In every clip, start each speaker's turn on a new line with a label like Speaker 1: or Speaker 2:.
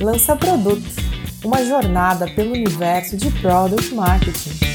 Speaker 1: Lança Produto, uma jornada pelo universo de Product Marketing.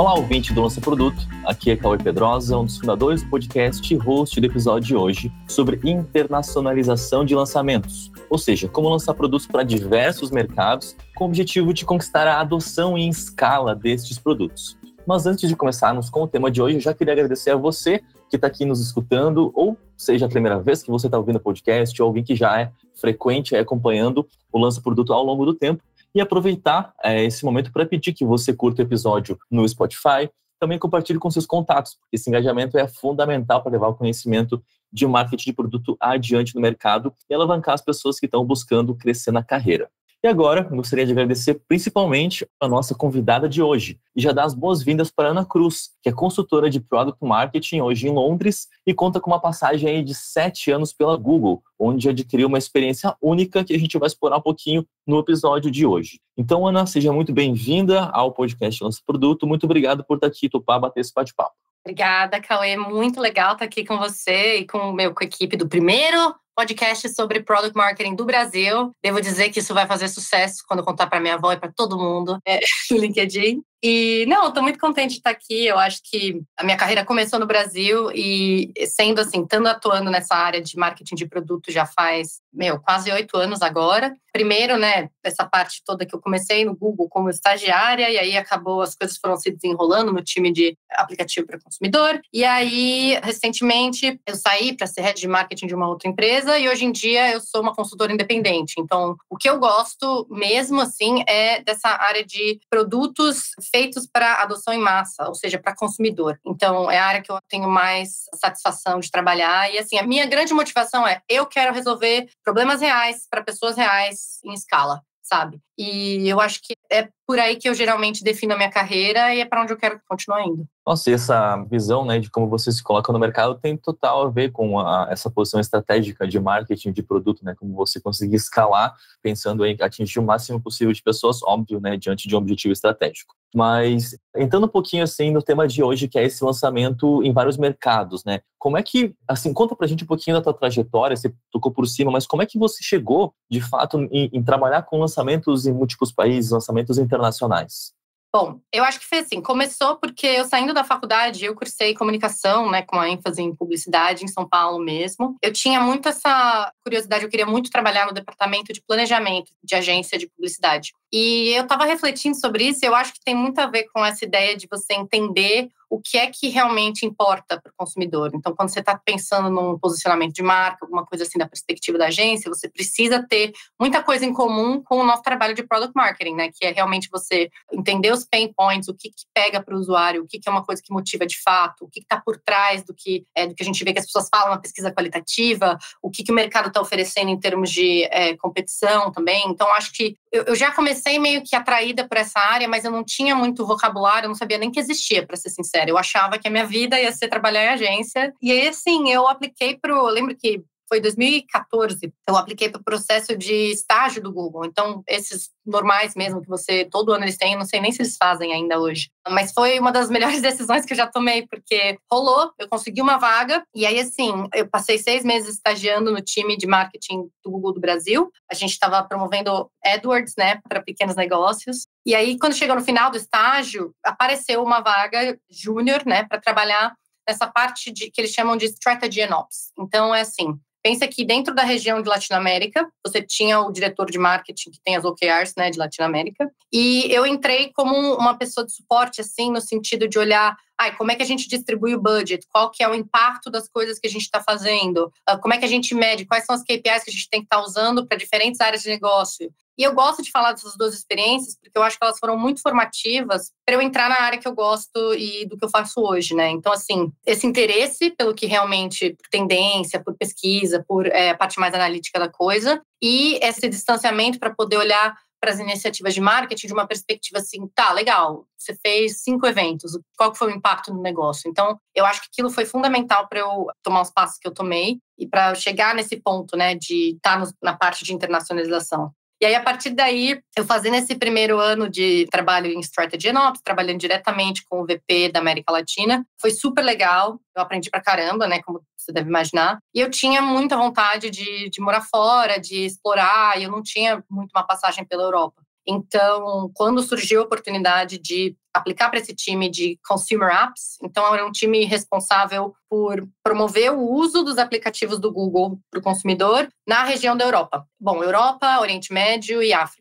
Speaker 2: Olá, ouvinte do Lança Produto. Aqui é Cauê Pedrosa, um dos fundadores do podcast e host do episódio de hoje sobre internacionalização de lançamentos, ou seja, como lançar produtos para diversos mercados com o objetivo de conquistar a adoção em escala destes produtos. Mas antes de começarmos com o tema de hoje, eu já queria agradecer a você que está aqui nos escutando, ou seja a primeira vez que você está ouvindo o podcast, ou alguém que já é frequente acompanhando o Lança Produto ao longo do tempo e aproveitar é, esse momento para pedir que você curta o episódio no Spotify, também compartilhe com seus contatos, porque esse engajamento é fundamental para levar o conhecimento de marketing de produto adiante no mercado e alavancar as pessoas que estão buscando crescer na carreira. E agora, gostaria de agradecer principalmente a nossa convidada de hoje e já dar as boas-vindas para Ana Cruz, que é consultora de Product Marketing hoje em Londres e conta com uma passagem de sete anos pela Google, onde adquiriu uma experiência única que a gente vai explorar um pouquinho no episódio de hoje. Então, Ana, seja muito bem-vinda ao podcast Nosso Produto. Muito obrigado por estar aqui, topar, bater esse bate-papo.
Speaker 3: Obrigada, Cauê. Muito legal estar aqui com você e com, meu, com a equipe do primeiro podcast sobre product marketing do Brasil. Devo dizer que isso vai fazer sucesso quando contar para minha avó e para todo mundo é, no LinkedIn. E não, estou muito contente de estar aqui. Eu acho que a minha carreira começou no Brasil e sendo assim, estando atuando nessa área de marketing de produto já faz, meu, quase oito anos agora. Primeiro, né, essa parte toda que eu comecei no Google como estagiária e aí acabou as coisas foram se desenrolando no time de aplicativo para consumidor. E aí, recentemente, eu saí para ser head de marketing de uma outra empresa e hoje em dia eu sou uma consultora independente. Então, o que eu gosto mesmo assim é dessa área de produtos feitos para adoção em massa, ou seja, para consumidor. Então, é a área que eu tenho mais satisfação de trabalhar. E, assim, a minha grande motivação é eu quero resolver problemas reais para pessoas reais em escala sabe? E eu acho que é por aí que eu geralmente defino a minha carreira e é para onde eu quero continuar indo.
Speaker 2: Nossa, e essa visão né, de como você se coloca no mercado tem total a ver com a, essa posição estratégica de marketing de produto, né? Como você conseguir escalar pensando em atingir o máximo possível de pessoas, óbvio, né? Diante de um objetivo estratégico. Mas entrando um pouquinho assim no tema de hoje, que é esse lançamento em vários mercados, né? Como é que, assim, conta pra gente um pouquinho da tua trajetória, você tocou por cima, mas como é que você chegou, de fato, em, em trabalhar com lançamentos em múltiplos países, lançamentos internacionais?
Speaker 3: Bom, eu acho que foi assim. Começou porque eu saindo da faculdade, eu cursei comunicação, né, com a ênfase em publicidade em São Paulo mesmo. Eu tinha muito essa curiosidade, eu queria muito trabalhar no departamento de planejamento de agência de publicidade. E eu estava refletindo sobre isso, e eu acho que tem muito a ver com essa ideia de você entender o que é que realmente importa para o consumidor. Então, quando você está pensando num posicionamento de marca, alguma coisa assim da perspectiva da agência, você precisa ter muita coisa em comum com o nosso trabalho de product marketing, né? Que é realmente você entender os pain points, o que, que pega para o usuário, o que, que é uma coisa que motiva de fato, o que está por trás do que é, do que a gente vê que as pessoas falam na pesquisa qualitativa, o que, que o mercado está oferecendo em termos de é, competição também. Então, acho que eu, eu já comecei meio que atraída por essa área, mas eu não tinha muito vocabulário, eu não sabia nem que existia, para ser sincera. Eu achava que a minha vida ia ser trabalhar em agência. E aí, assim, eu apliquei para Eu lembro que foi 2014, eu apliquei para o processo de estágio do Google. Então, esses normais mesmo que você, todo ano eles têm, não sei nem se eles fazem ainda hoje. Mas foi uma das melhores decisões que eu já tomei, porque rolou, eu consegui uma vaga, e aí, assim, eu passei seis meses estagiando no time de marketing do Google do Brasil. A gente estava promovendo AdWords, né, para pequenos negócios. E aí, quando chegou no final do estágio, apareceu uma vaga júnior, né, para trabalhar nessa parte de que eles chamam de strategy and ops. Então é assim, Pensa que dentro da região de Latinoamérica, você tinha o diretor de marketing que tem as OKRs, né, de Latinoamérica, e eu entrei como uma pessoa de suporte, assim, no sentido de olhar ai, como é que a gente distribui o budget, qual que é o impacto das coisas que a gente está fazendo, ah, como é que a gente mede, quais são as KPIs que a gente tem que estar tá usando para diferentes áreas de negócio. E eu gosto de falar dessas duas experiências porque eu acho que elas foram muito formativas para eu entrar na área que eu gosto e do que eu faço hoje, né? Então, assim, esse interesse pelo que realmente, por tendência, por pesquisa, por é, a parte mais analítica da coisa, e esse distanciamento para poder olhar para as iniciativas de marketing de uma perspectiva assim, tá, legal, você fez cinco eventos, qual foi o impacto no negócio? Então, eu acho que aquilo foi fundamental para eu tomar os passos que eu tomei e para chegar nesse ponto, né, de estar tá na parte de internacionalização. E aí, a partir daí, eu fazendo esse primeiro ano de trabalho em Strategy and Ops, trabalhando diretamente com o VP da América Latina, foi super legal. Eu aprendi pra caramba, né? Como você deve imaginar. E eu tinha muita vontade de, de morar fora, de explorar, e eu não tinha muito uma passagem pela Europa. Então, quando surgiu a oportunidade de aplicar para esse time de Consumer Apps, então era um time responsável por promover o uso dos aplicativos do Google para o consumidor na região da Europa. Bom, Europa, Oriente Médio e África.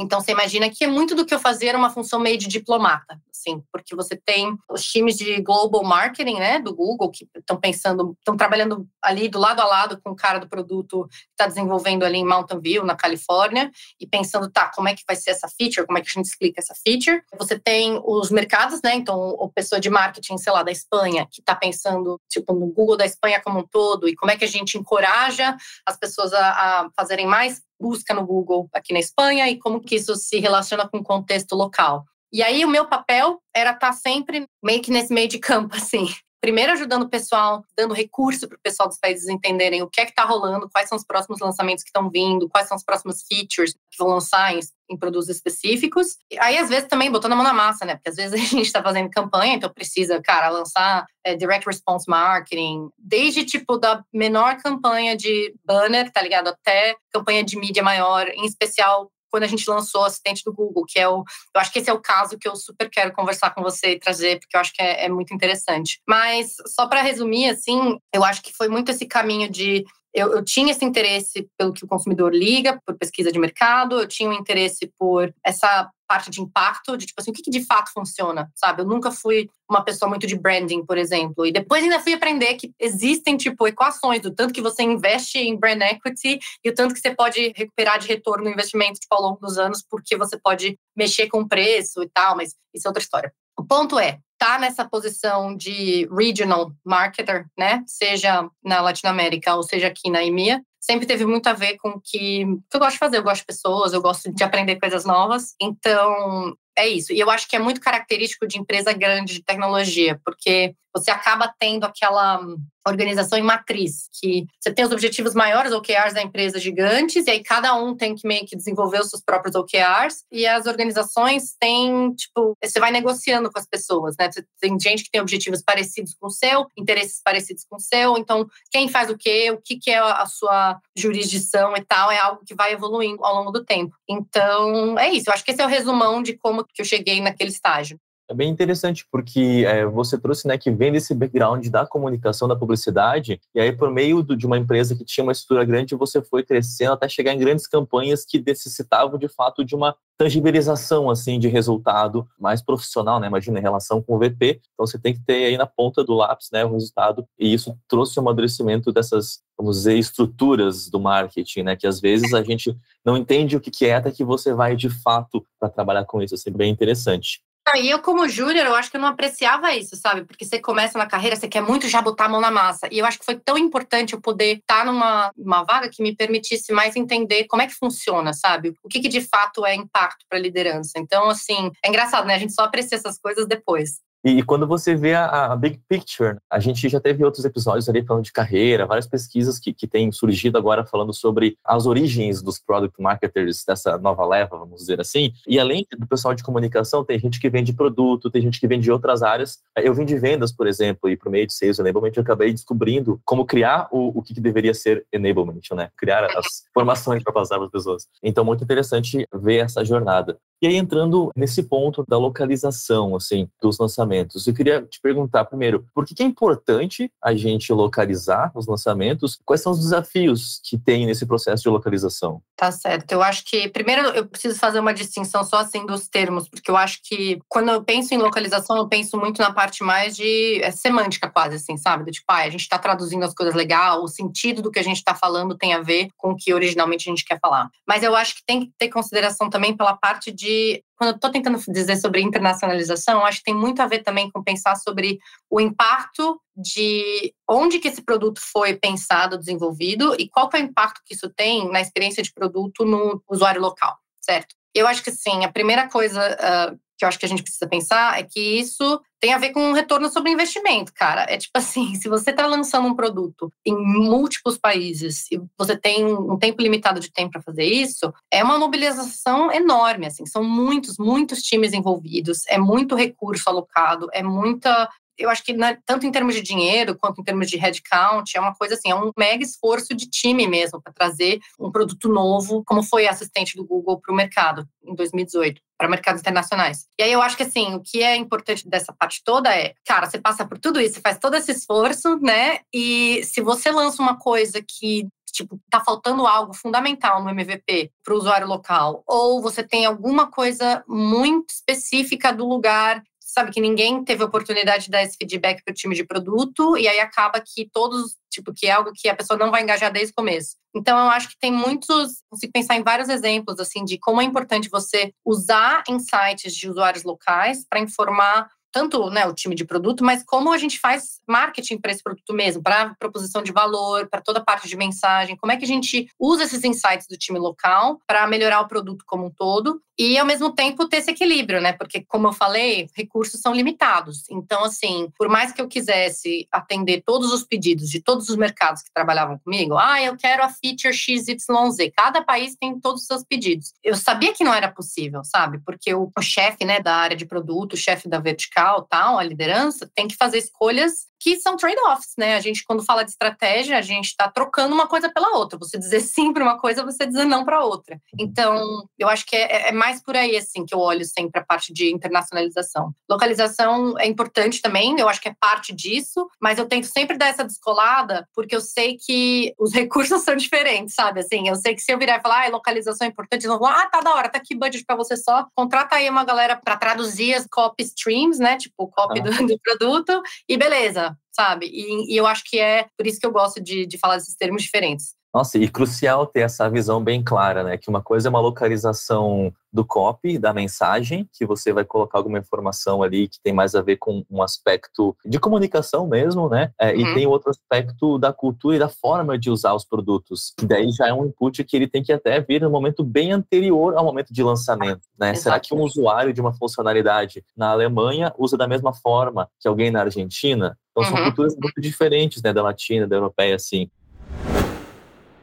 Speaker 3: Então, você imagina que é muito do que eu fazia era uma função meio de diplomata, assim, porque você tem os times de global marketing, né, do Google, que estão pensando, estão trabalhando ali do lado a lado com o cara do produto que está desenvolvendo ali em Mountain View, na Califórnia, e pensando, tá, como é que vai ser essa feature, como é que a gente explica essa feature. Você tem os mercados, né, então, a pessoa de marketing, sei lá, da Espanha, que está pensando, tipo, no Google da Espanha como um todo, e como é que a gente encoraja as pessoas a, a fazerem mais busca no Google aqui na Espanha e como que isso se relaciona com o contexto local. E aí o meu papel era estar sempre meio que nesse meio de campo, assim. Primeiro ajudando o pessoal, dando recurso para o pessoal dos países entenderem o que é que está rolando, quais são os próximos lançamentos que estão vindo, quais são as próximas features que vão lançar em, em produtos específicos. E aí, às vezes, também botando a mão na massa, né? Porque às vezes a gente está fazendo campanha, então precisa, cara, lançar é, direct response marketing, desde tipo da menor campanha de banner, tá ligado? Até campanha de mídia maior, em especial quando a gente lançou o assistente do Google, que é o. Eu acho que esse é o caso que eu super quero conversar com você e trazer, porque eu acho que é, é muito interessante. Mas, só para resumir, assim, eu acho que foi muito esse caminho de eu, eu, tinha esse interesse pelo que o consumidor liga, por pesquisa de mercado, eu tinha um interesse por essa parte de impacto, de tipo assim, o que, que, de fato funciona, sabe? Eu nunca fui uma pessoa muito de branding, por exemplo. E depois ainda fui aprender que existem, tipo, equações do tanto que você investe em brand equity e o tanto que você pode recuperar de retorno no investimento, tipo, ao longo dos anos, porque você pode mexer com o preço e tal, mas isso é outra história. O ponto é, tá nessa posição de regional marketer, né? Seja na Latinoamérica ou seja aqui na EMEA, sempre teve muito a ver com o que, que eu gosto de fazer. Eu gosto de pessoas, eu gosto de aprender coisas novas. Então, é isso. E eu acho que é muito característico de empresa grande de tecnologia, porque você acaba tendo aquela organização em matriz, que você tem os objetivos maiores, OKRs da empresa gigantes, e aí cada um tem que meio que desenvolver os seus próprios OKRs, e as organizações têm, tipo, você vai negociando com as pessoas, né? Tem gente que tem objetivos parecidos com o seu, interesses parecidos com o seu, então quem faz o quê, o que, que é a sua jurisdição e tal, é algo que vai evoluindo ao longo do tempo. Então, é isso. Eu acho que esse é o resumão de como que eu cheguei naquele estágio.
Speaker 2: É bem interessante, porque é, você trouxe né, que vem desse background da comunicação, da publicidade, e aí, por meio do, de uma empresa que tinha uma estrutura grande, você foi crescendo até chegar em grandes campanhas que necessitavam, de fato, de uma tangibilização assim de resultado mais profissional, né? Imagina em relação com o VP, então você tem que ter aí na ponta do lápis, né, o resultado, e isso trouxe um amadurecimento dessas, vamos dizer, estruturas do marketing, né, que às vezes a gente não entende o que é até que você vai de fato para trabalhar com isso, assim, bem interessante.
Speaker 3: E eu, como júnior, eu acho que eu não apreciava isso, sabe? Porque você começa na carreira, você quer muito já botar a mão na massa. E eu acho que foi tão importante eu poder estar numa uma vaga que me permitisse mais entender como é que funciona, sabe? O que, que de fato é impacto para liderança. Então, assim, é engraçado, né? A gente só aprecia essas coisas depois.
Speaker 2: E, quando você vê a, a, big picture, a gente já teve outros episódios ali falando de carreira, várias pesquisas que, que têm surgido agora falando sobre as origens dos product marketers dessa nova leva, vamos dizer assim. E além do pessoal de comunicação, tem gente que vende produto, tem gente que vende outras áreas. Eu vim de vendas, por exemplo, e por meio de sales enablement, eu acabei descobrindo como criar o, o que, que deveria ser enablement, né? Criar as formações para passar para as pessoas. Então, muito interessante ver essa jornada. E aí, entrando nesse ponto da localização, assim, dos lançamentos, eu queria te perguntar primeiro, por que é importante a gente localizar os lançamentos? Quais são os desafios que tem nesse processo de localização?
Speaker 3: Tá certo. Eu acho que, primeiro, eu preciso fazer uma distinção só, assim, dos termos, porque eu acho que, quando eu penso em localização, eu penso muito na parte mais de é, semântica, quase, assim, sabe? Do tipo, ah, a gente está traduzindo as coisas legal, o sentido do que a gente está falando tem a ver com o que originalmente a gente quer falar. Mas eu acho que tem que ter consideração também pela parte de de. Quando eu estou tentando dizer sobre internacionalização, acho que tem muito a ver também com pensar sobre o impacto de onde que esse produto foi pensado, desenvolvido e qual é o impacto que isso tem na experiência de produto no usuário local, certo? Eu acho que sim, a primeira coisa uh, que eu acho que a gente precisa pensar é que isso tem a ver com um retorno sobre investimento, cara. É tipo assim, se você está lançando um produto em múltiplos países e você tem um tempo limitado de tempo para fazer isso, é uma mobilização enorme, assim, são muitos, muitos times envolvidos, é muito recurso alocado, é muita eu acho que na, tanto em termos de dinheiro quanto em termos de headcount, é uma coisa assim, é um mega esforço de time mesmo para trazer um produto novo, como foi a assistente do Google para o mercado em 2018 para mercados internacionais. E aí eu acho que assim, o que é importante dessa parte toda é, cara, você passa por tudo isso, faz todo esse esforço, né? E se você lança uma coisa que tipo, tá faltando algo fundamental no MVP para o usuário local, ou você tem alguma coisa muito específica do lugar sabe, que ninguém teve oportunidade de dar esse feedback para o time de produto, e aí acaba que todos, tipo, que é algo que a pessoa não vai engajar desde o começo. Então, eu acho que tem muitos, consigo pensar em vários exemplos, assim, de como é importante você usar insights de usuários locais para informar tanto né, o time de produto, mas como a gente faz marketing para esse produto mesmo, para proposição de valor, para toda a parte de mensagem, como é que a gente usa esses insights do time local para melhorar o produto como um todo e ao mesmo tempo ter esse equilíbrio, né? Porque como eu falei, recursos são limitados. Então, assim, por mais que eu quisesse atender todos os pedidos de todos os mercados que trabalhavam comigo, ah, eu quero a feature XYZ. Cada país tem todos os seus pedidos. Eu sabia que não era possível, sabe? Porque o, o chefe, né, da área de produto, o chefe da vertical, tal, a liderança, tem que fazer escolhas que são trade-offs, né? A gente, quando fala de estratégia, a gente está trocando uma coisa pela outra. Você dizer sim para uma coisa, você dizer não para outra. Então, eu acho que é, é, mais por aí, assim, que eu olho sempre a parte de internacionalização. Localização é importante também, eu acho que é parte disso, mas eu tento sempre dar essa descolada, porque eu sei que os recursos são diferentes, sabe? Assim, eu sei que se eu virar e falar, ah, localização é importante, eles vão falar, ah, tá da hora, tá aqui budget para você só, contrata aí uma galera para traduzir as copy streams, né? Tipo, copy ah. do, do produto, e beleza sabe? E, e, eu acho que é por isso que eu gosto de, de falar desses termos diferentes.
Speaker 2: Nossa, e crucial ter essa visão bem clara, né? Que uma coisa é uma localização do copy, da mensagem, que você vai colocar alguma informação ali que tem mais a ver com um aspecto de comunicação mesmo, né? É, uhum. E tem outro aspecto da cultura e da forma de usar os produtos. Que daí já é um input que ele tem que até vir no momento bem anterior ao momento de lançamento, né? Será que um usuário de uma funcionalidade na Alemanha usa da mesma forma que alguém na Argentina? Então são uhum. culturas muito diferentes, né? Da latina, da europeia, assim.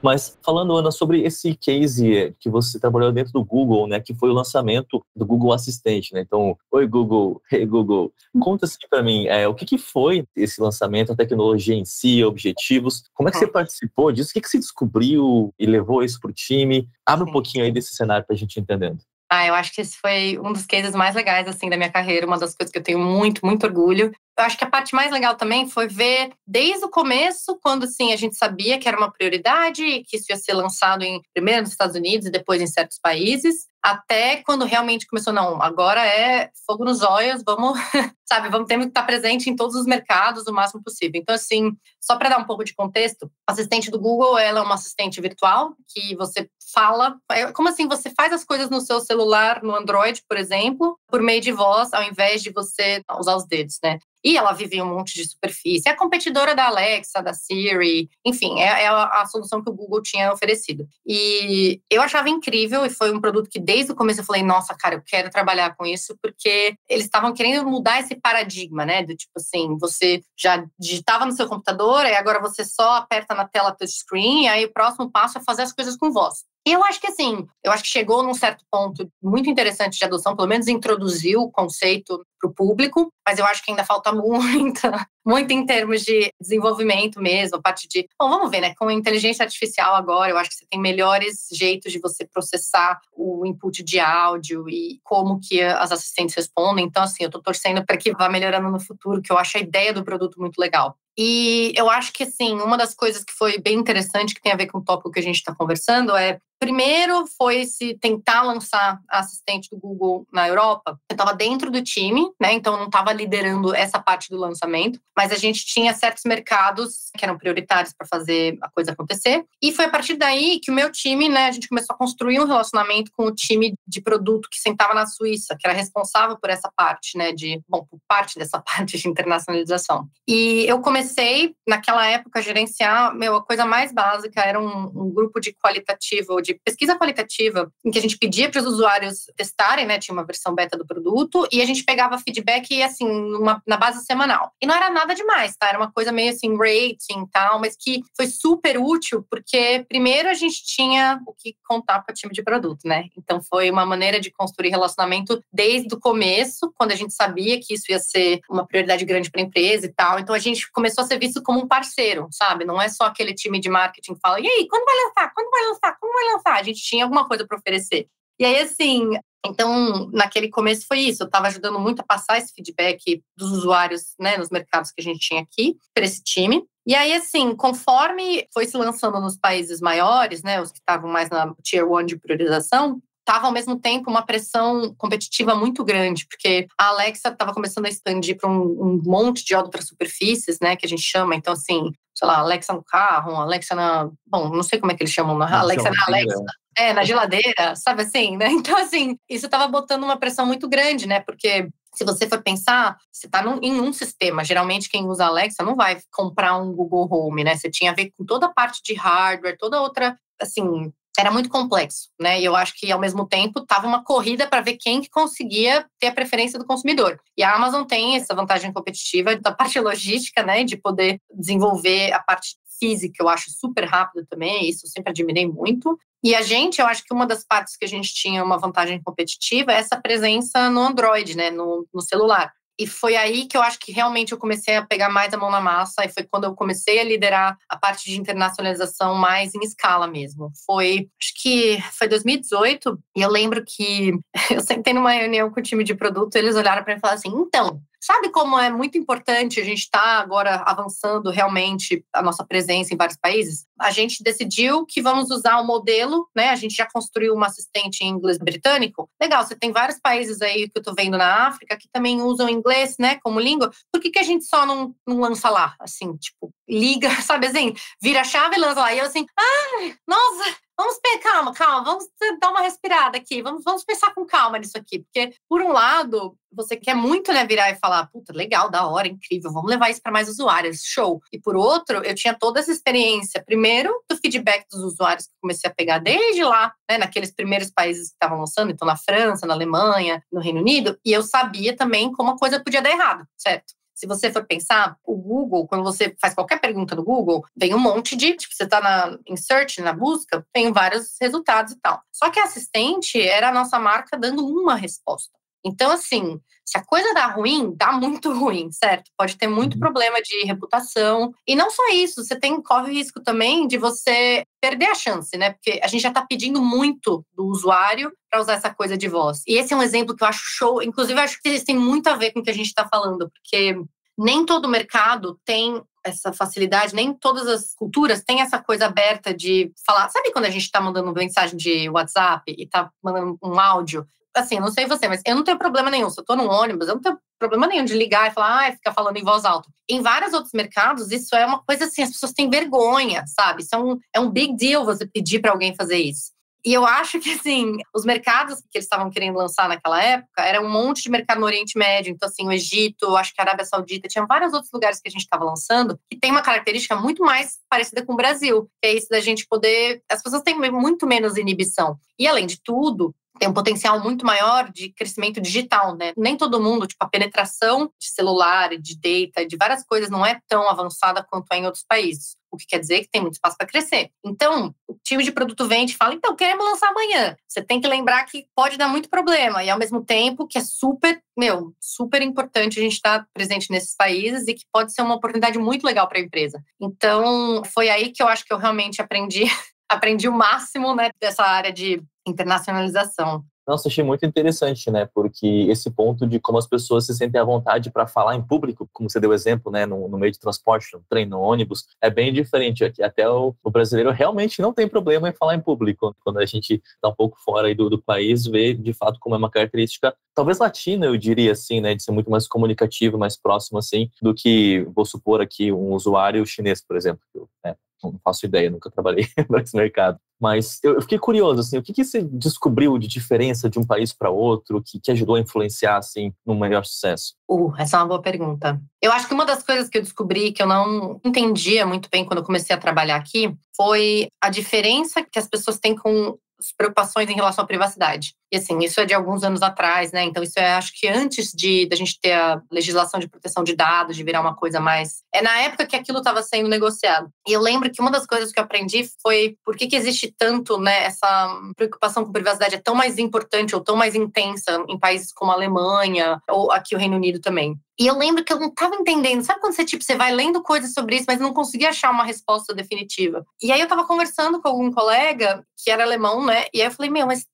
Speaker 2: Mas falando, Ana, sobre esse case que você trabalhou dentro do Google, né, que foi o lançamento do Google Assistente, né? Então, oi Google, hey Google, conta assim para mim, é, o que, que foi esse lançamento, a tecnologia em si, objetivos, como é que você participou disso, o que, que você descobriu e levou isso para o time? Abre um pouquinho aí desse cenário para a gente entendendo.
Speaker 3: Ah, eu acho que esse foi um dos cases mais legais assim da minha carreira, uma das coisas que eu tenho muito, muito orgulho. Eu acho que a parte mais legal também foi ver desde o começo, quando assim a gente sabia que era uma prioridade, que isso ia ser lançado em primeiro nos Estados Unidos e depois em certos países, até quando realmente começou não, agora é fogo nos olhos, vamos, sabe, vamos ter que estar presente em todos os mercados o máximo possível. Então assim, só para dar um pouco de contexto, assistente do Google, ela é uma assistente virtual que você fala, é como assim você faz as coisas no seu celular, no Android, por exemplo, por meio de voz, ao invés de você usar os dedos, né? E ela vive um monte de superfície. É competidora da Alexa, da Siri, enfim, é, é a, a, solução que o Google tinha oferecido. E eu achava incrível e foi um produto que desde o começo eu falei, nossa, cara, eu quero trabalhar com isso porque eles estavam querendo mudar esse paradigma, né? Do tipo assim, você já digitava no seu computador e agora você só aperta na tela touchscreen e aí o próximo passo é fazer as coisas com voz. Eu acho que assim, eu acho que chegou num certo ponto muito interessante de adoção, pelo menos introduziu o conceito para o público, mas eu acho que ainda falta muita, muito em termos de desenvolvimento mesmo, a parte de. Bom, vamos ver, né? Com inteligência artificial agora, eu acho que você tem melhores jeitos de você processar o input de áudio e como que as assistentes respondem. Então, assim, eu estou torcendo para que vá melhorando no futuro, que eu acho a ideia do produto muito legal. E eu acho que, assim, uma das coisas que foi bem interessante, que tem a ver com o tópico que a gente está conversando, é Primeiro foi se tentar lançar a assistente do Google na Europa. Eu estava dentro do time, né? Então não estava liderando essa parte do lançamento, mas a gente tinha certos mercados que eram prioritários para fazer a coisa acontecer. E foi a partir daí que o meu time, né? A gente começou a construir um relacionamento com o time de produto que sentava na Suíça, que era responsável por essa parte, né? De bom, por parte dessa parte de internacionalização. E eu comecei naquela época a gerenciar, meu, a coisa mais básica era um, um grupo de qualitativo de pesquisa qualitativa, em que a gente pedia para os usuários testarem, né? Tinha uma versão beta do produto, e a gente pegava feedback, assim, numa, na base semanal. E não era nada demais, tá? Era uma coisa meio assim, rating e tal, mas que foi super útil, porque primeiro a gente tinha o que contar para o time de produto, né? Então foi uma maneira de construir relacionamento desde o começo, quando a gente sabia que isso ia ser uma prioridade grande para a empresa e tal. Então a gente começou a ser visto como um parceiro, sabe? Não é só aquele time de marketing que fala: "E aí, quando vai lançar? Quando vai lançar? Como vai lançar?". A gente tinha alguma coisa para oferecer. E aí, assim, então, naquele começo foi isso. Eu estava ajudando muito a passar esse feedback dos usuários, né, nos mercados que a gente tinha aqui, para esse time. E aí, assim, conforme foi se lançando nos países maiores, né, os que estavam mais na Tier 1 de priorização, estava ao mesmo tempo uma pressão competitiva muito grande, porque a Alexa estava começando a expandir para um, um, monte de outras superfícies, né, que a gente chama. Então, assim, sei lá, Alexa no carro, Alexa na. Bom, não sei como é que eles chamam, na Alexa na Alexa. É, na geladeira, sabe assim, né? Então, assim, isso estava botando uma pressão muito grande, né? Porque se você for pensar, você está em um sistema. Geralmente, quem usa Alexa não vai comprar um Google Home, né? Você tinha a ver com toda a parte de hardware, toda outra, assim, era muito complexo, né? E eu acho que ao mesmo tempo estava uma corrida para ver quem que conseguia ter a preferência do consumidor. E a Amazon tem essa vantagem competitiva da parte logística, né, de poder desenvolver a parte física, eu acho super rápido também, isso eu sempre admirei muito. E a gente, eu acho que uma das partes que a gente tinha uma vantagem competitiva é essa presença no Android, né, no, no celular. E foi aí que eu acho que realmente eu comecei a pegar mais a mão na massa e foi quando eu comecei a liderar a parte de internacionalização mais em escala mesmo. Foi, acho que foi 2018 e eu lembro que eu sentei numa reunião com o time de produto eles olharam para mim e falaram assim: "Então, Sabe como é muito importante a gente estar tá agora avançando realmente a nossa presença em vários países? A gente decidiu que vamos usar o modelo, né? A gente já construiu uma assistente em inglês britânico. Legal, você tem vários países aí que eu estou vendo na África que também usam inglês, né, como língua. Por que, que a gente só não, não lança lá? Assim, tipo, liga, sabe assim, vira a chave e lança lá. E eu assim, ah, nossa, Vamos calma, calma, vamos dar uma respirada aqui, vamos, vamos pensar com calma nisso aqui, porque por um lado, você quer muito né, virar e falar, puta, legal, da hora, incrível, vamos levar isso para mais usuários, show. E por outro, eu tinha toda essa experiência, primeiro do feedback dos usuários que comecei a pegar desde lá, né, naqueles primeiros países que estavam lançando, então na França, na Alemanha, no Reino Unido, e eu sabia também como a coisa podia dar errado, certo? Se você for pensar, o Google, quando você faz qualquer pergunta no Google, vem um monte de, tipo, você está na em search, na busca, tem vários resultados e tal. Só que a assistente era a nossa marca dando uma resposta. Então, assim, se a coisa dá ruim, dá muito ruim, certo? Pode ter muito uhum. problema de reputação. E não só isso, você tem, corre o risco também de você perder a chance, né? Porque a gente já está pedindo muito do usuário para usar essa coisa de voz. E esse é um exemplo que eu acho show. Inclusive, eu acho que isso tem muito a ver com o que a gente está falando, porque nem todo mercado tem essa facilidade, nem todas as culturas têm essa coisa aberta de falar. Sabe quando a gente está mandando mensagem de WhatsApp e está mandando um áudio? Assim, não sei você, mas eu não tenho problema nenhum. Se eu estou no ônibus, eu não tenho problema nenhum de ligar e falar, ah, ficar falando em voz alta. Em vários outros mercados, isso é uma coisa assim, as pessoas têm vergonha, sabe? Isso é um, é um big deal você pedir para alguém fazer isso. E eu acho que, assim, os mercados que eles estavam querendo lançar naquela época era um monte de mercado no Oriente Médio. Então, assim, o Egito, acho que a Arábia Saudita, tinha vários outros lugares que a gente estava lançando que tem uma característica muito mais parecida com o Brasil, que é isso da gente poder. As pessoas têm muito menos inibição. E, além de tudo, tem um potencial muito maior de crescimento digital, né? Nem todo mundo, tipo, a penetração de celular, de data, de várias coisas não é tão avançada quanto é em outros países. O que quer dizer que tem muito espaço para crescer. Então, o time de produto vende fala: então, queremos lançar amanhã. Você tem que lembrar que pode dar muito problema, e ao mesmo tempo que é super, meu, super importante a gente estar tá presente nesses países e que pode ser uma oportunidade muito legal para a empresa. Então, foi aí que eu acho que eu realmente aprendi aprendi o máximo né, dessa área de internacionalização.
Speaker 2: Nossa, achei muito interessante, né? Porque esse ponto de como as pessoas se sentem à vontade para falar em público, como você deu exemplo, né? No, no, meio de transporte, no trem, no ônibus, é bem diferente. Aqui, até o, o, brasileiro realmente não tem problema em falar em público. Quando a gente está um pouco fora do, do país, vê de fato como é uma característica, talvez latina, eu diria assim, né? De ser muito mais comunicativo, mais próximo, assim, do que, vou supor aqui, um usuário chinês, por exemplo. Né? Não faço ideia, nunca trabalhei nesse mercado. Mas eu, fiquei curioso, assim, o que, que você descobriu de diferença de um país para outro que, ajudou a influenciar, assim, no melhor sucesso?
Speaker 3: Uh, essa é uma boa pergunta. Eu acho que uma das coisas que eu descobri que eu não entendia muito bem quando eu comecei a trabalhar aqui foi a diferença que as pessoas têm com preocupações em relação à privacidade. Assim, isso é de alguns anos atrás, né? Então, isso é acho que antes de da gente ter a legislação de proteção de dados, de virar uma coisa mais. É na época que aquilo estava sendo negociado. E eu lembro que uma das coisas que eu aprendi foi por que, que existe tanto, né? Essa preocupação com privacidade é tão mais importante ou tão mais intensa em países como a Alemanha ou aqui o Reino Unido também. E eu lembro que eu não estava entendendo. Sabe quando você, tipo, você vai lendo coisas sobre isso, mas não conseguia achar uma resposta definitiva? E aí eu estava conversando com algum colega que era alemão, né? E aí eu falei, meu, mas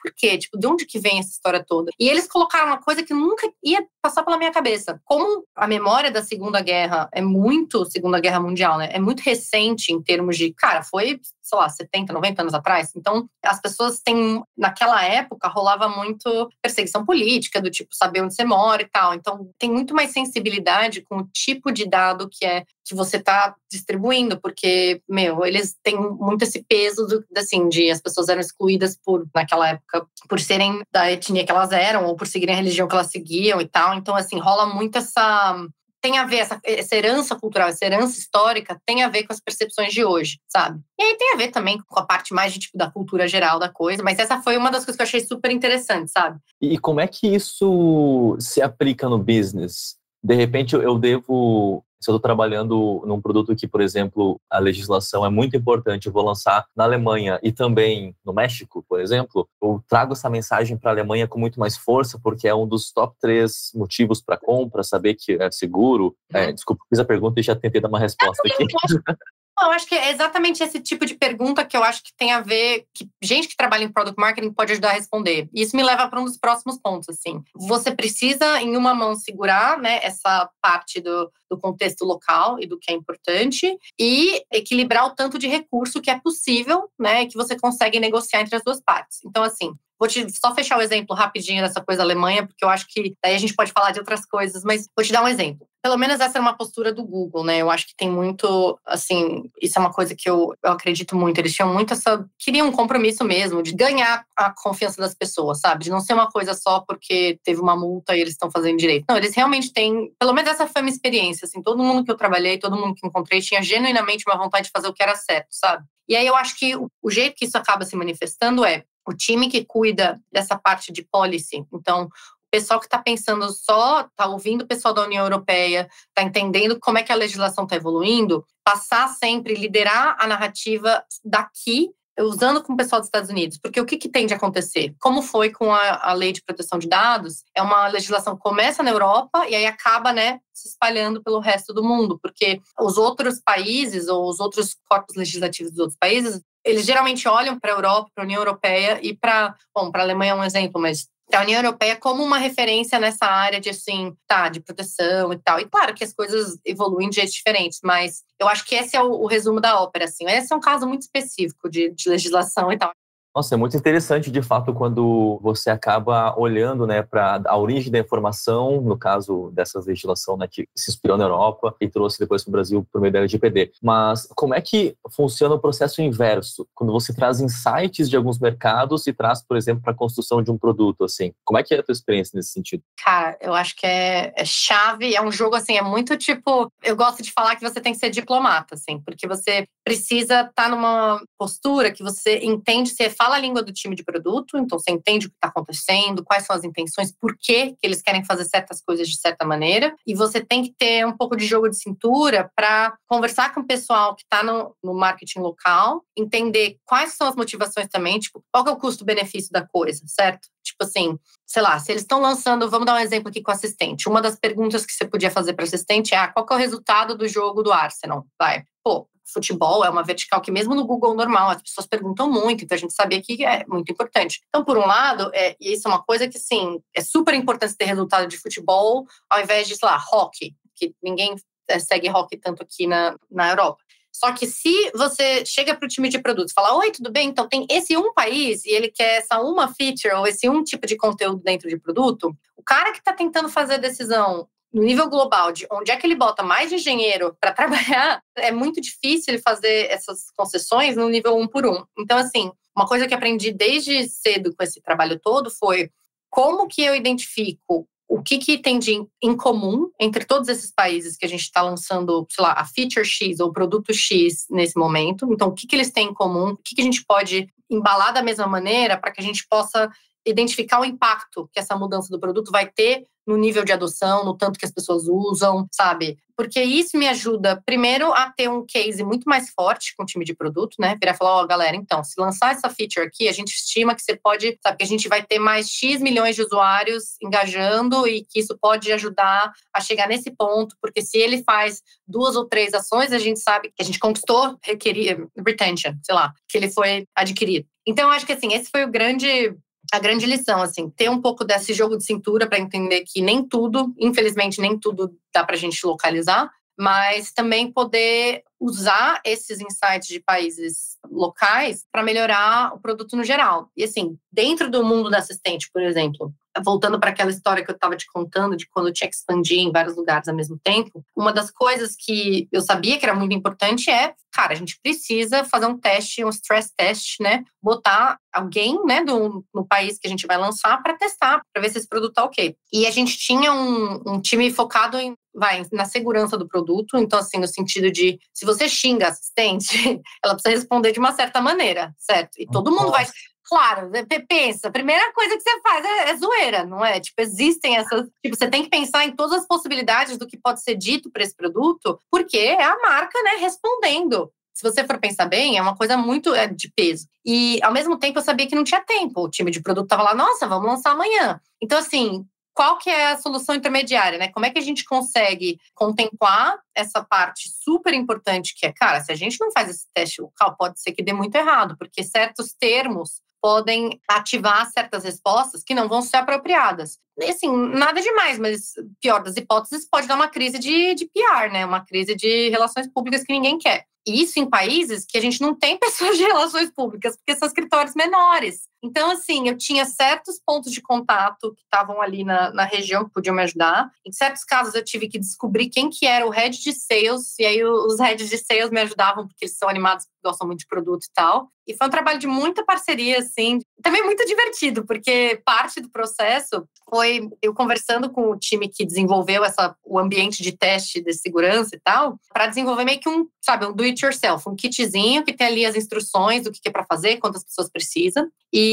Speaker 3: por quê? Tipo, de onde que vem essa história toda? E eles colocaram uma coisa que nunca ia passar pela minha cabeça. Como a memória da Segunda Guerra é muito Segunda Guerra Mundial, né? É muito recente em termos de, cara, foi sei lá, 70, 90 anos atrás. Então, as pessoas têm, naquela época, rolava muito perseguição política, do tipo saber onde você mora e tal. Então, tem muito mais sensibilidade com o tipo de dado que é que você está distribuindo, porque, meu, eles têm muito esse peso, do, assim, de as pessoas eram excluídas por, naquela época, por serem da etnia que elas eram, ou por seguirem a religião que elas seguiam e tal. Então, assim, rola muito essa tem a ver, essa, essa, herança cultural, essa herança histórica tem a ver com as percepções de hoje, sabe? E aí tem a ver também com a parte mais de, tipo, da cultura geral da coisa, mas essa foi uma das coisas que eu achei super interessante, sabe?
Speaker 2: E como é que isso se aplica no business? De repente eu devo se eu estou trabalhando num produto que, por exemplo, a legislação é muito importante, eu vou lançar na Alemanha e também no México, por exemplo, eu trago essa mensagem para a Alemanha com muito mais força, porque é um dos top três motivos para compra, saber que é seguro. É, uhum. É, desculpa, fiz a pergunta e já tentei dar uma resposta aqui.
Speaker 3: Eu acho que é exatamente esse tipo de pergunta que eu acho que tem a ver, que gente que trabalha em product marketing pode ajudar a responder. E isso me leva para um dos próximos pontos, assim. Você precisa, em uma mão, segurar né, essa parte do, do contexto local e do que é importante e equilibrar o tanto de recurso que é possível, né, que você consegue negociar entre as duas partes. Então, assim, Vou te só fechar o exemplo rapidinho dessa coisa Alemanha, porque eu acho que daí a gente pode falar de outras coisas, mas vou te dar um exemplo. Pelo menos essa é uma postura do Google, né? Eu acho que tem muito, assim, isso é uma coisa que eu, eu acredito muito. Eles tinham muito essa. Queriam um compromisso mesmo, de ganhar a confiança das pessoas, sabe? De não ser uma coisa só porque teve uma multa e eles estão fazendo direito. Não, eles realmente têm. Pelo menos essa foi a minha experiência, assim. Todo mundo que eu trabalhei, todo mundo que encontrei tinha genuinamente uma vontade de fazer o que era certo, sabe? E aí eu acho que o, jeito que isso acaba se manifestando é o time que cuida dessa parte de policy. Então, pessoal que está pensando só, está ouvindo o pessoal da União Europeia, está entendendo como é que a legislação está evoluindo, passar sempre, liderar a narrativa daqui usando com o pessoal dos Estados Unidos, porque o que, que tem de acontecer? Como foi com a, a, lei de proteção de dados? É uma legislação que começa na Europa e aí acaba, né, se espalhando pelo resto do mundo, porque os outros países ou os outros corpos legislativos dos outros países eles geralmente olham para a Europa, para a União Europeia e para, bom, para a Alemanha é um exemplo, mas a União Europeia como uma referência nessa área de assim, tá, de proteção e tal. E claro que as coisas evoluem de jeitos diferentes, mas eu acho que esse é o, o resumo da ópera, assim. Esse é um caso muito específico de, de legislação e tal.
Speaker 2: Nossa, é muito interessante, de fato, quando você acaba olhando né, para a origem da informação, no caso dessa legislação né, que se inspirou na Europa e trouxe depois para o Brasil por meio da LGPD. Mas como é que funciona o processo inverso? Quando você traz insights de alguns mercados e traz, por exemplo, para a construção de um produto, assim. Como é que é a tua experiência nesse sentido?
Speaker 3: Cara, eu acho que é, é chave, é um jogo, assim, é muito tipo... Eu gosto de falar que você tem que ser diplomata, assim, porque você precisa estar tá numa postura que você entende se é fala a língua do time de produto, então você entende o que está acontecendo, quais são as intenções, por que, que eles querem fazer certas coisas de certa maneira, e você tem que ter um pouco de jogo de cintura para conversar com o pessoal que está no, no marketing local, entender quais são as motivações também, tipo, qual é o custo-benefício da coisa, certo? Tipo assim, sei lá, se eles estão lançando, vamos dar um exemplo aqui com assistente. Uma das perguntas que você podia fazer para assistente é: ah, qual é o resultado do jogo do Arsenal? Vai. Pô, futebol é uma vertical que mesmo no Google normal as pessoas perguntam muito, então a gente sabia que é muito importante. Então, por um lado, é, isso é uma coisa que, sim, é super importante ter resultado de futebol ao invés de, sei lá, hockey, que ninguém é, segue hockey tanto aqui na, na Europa. Só que se você chega para o time de produtos e fala, oi, tudo bem? Então tem esse um país e ele quer essa uma feature ou esse um tipo de conteúdo dentro de produto, o cara que está tentando fazer a decisão no nível global de onde é que ele bota mais engenheiro para trabalhar, é muito difícil ele fazer essas concessões no nível um por um. Então, assim, uma coisa que aprendi desde cedo com esse trabalho todo foi como que eu identifico o que, que tem de em comum entre todos esses países que a gente está lançando, sei lá, a feature X ou produto X nesse momento. Então, o que, que eles têm em comum? O que, que a gente pode embalar da mesma maneira para que a gente possa identificar o impacto que essa mudança do produto vai ter no nível de adoção, no tanto que as pessoas usam, sabe? Porque isso me ajuda, primeiro, a ter um case muito mais forte com o time de produto, né? Virar e falar, ó, oh, galera, então, se lançar essa feature aqui, a gente estima que você pode, sabe, que a gente vai ter mais X milhões de usuários engajando e que isso pode ajudar a chegar nesse ponto, porque se ele faz duas ou três ações, a gente sabe que a gente conquistou requerir retention, sei lá, que ele foi adquirido. Então, eu acho que assim, esse foi o grande a grande lição, assim, ter um pouco desse jogo de cintura para entender que nem tudo, infelizmente, nem tudo dá para a gente localizar, mas também poder usar esses insights de países locais para melhorar o produto no geral. E assim, dentro do mundo da assistente, por exemplo, voltando para aquela história que eu estava te contando de quando eu tinha que expandir em vários lugares ao mesmo tempo, uma das coisas que eu sabia que era muito importante é, cara, a gente precisa fazer um teste, um stress test, né? Botar alguém, né, do, no país que a gente vai lançar para testar, para ver se esse produto tá ok. E a gente tinha um, um time focado em vai na segurança do produto, então assim, no sentido de se você xinga a assistente, ela precisa responder de uma certa maneira, certo? E todo mundo vai Claro, né, pensa, a primeira coisa que você faz é, é, zoeira, não é? Tipo, existem essas. Tipo, você tem que pensar em todas as possibilidades do que pode ser dito para esse produto, porque é a marca, né, respondendo. Se você for pensar bem, é uma coisa muito é, de peso. E, ao mesmo tempo, eu sabia que não tinha tempo. O time de produto estava lá, nossa, vamos lançar amanhã. Então, assim, qual que é a solução intermediária, né? Como é que a gente consegue contemplar essa parte super importante que é, cara, se a gente não faz esse teste local, pode ser que dê muito errado, porque certos termos podem ativar certas respostas que não vão ser apropriadas. E, assim, nada demais, mas pior das hipóteses, pode dar uma crise de, de PR, né? Uma crise de relações públicas que ninguém quer. E isso em países que a gente não tem pessoas de relações públicas, porque são escritórios menores. Então, assim, eu tinha certos pontos de contato que estavam ali na, na região que podiam me ajudar. Em certos casos, eu tive que descobrir quem que era o head de sales, e aí os heads de sales me ajudavam, porque eles são animados, gostam muito de produto e tal. E foi um trabalho de muita parceria, assim, também muito divertido, porque parte do processo foi eu conversando com o time que desenvolveu essa, o ambiente de teste de segurança e tal, para desenvolver meio que um, sabe, um do it yourself, um kitzinho que tem ali as instruções do que é para fazer, quantas pessoas precisam. E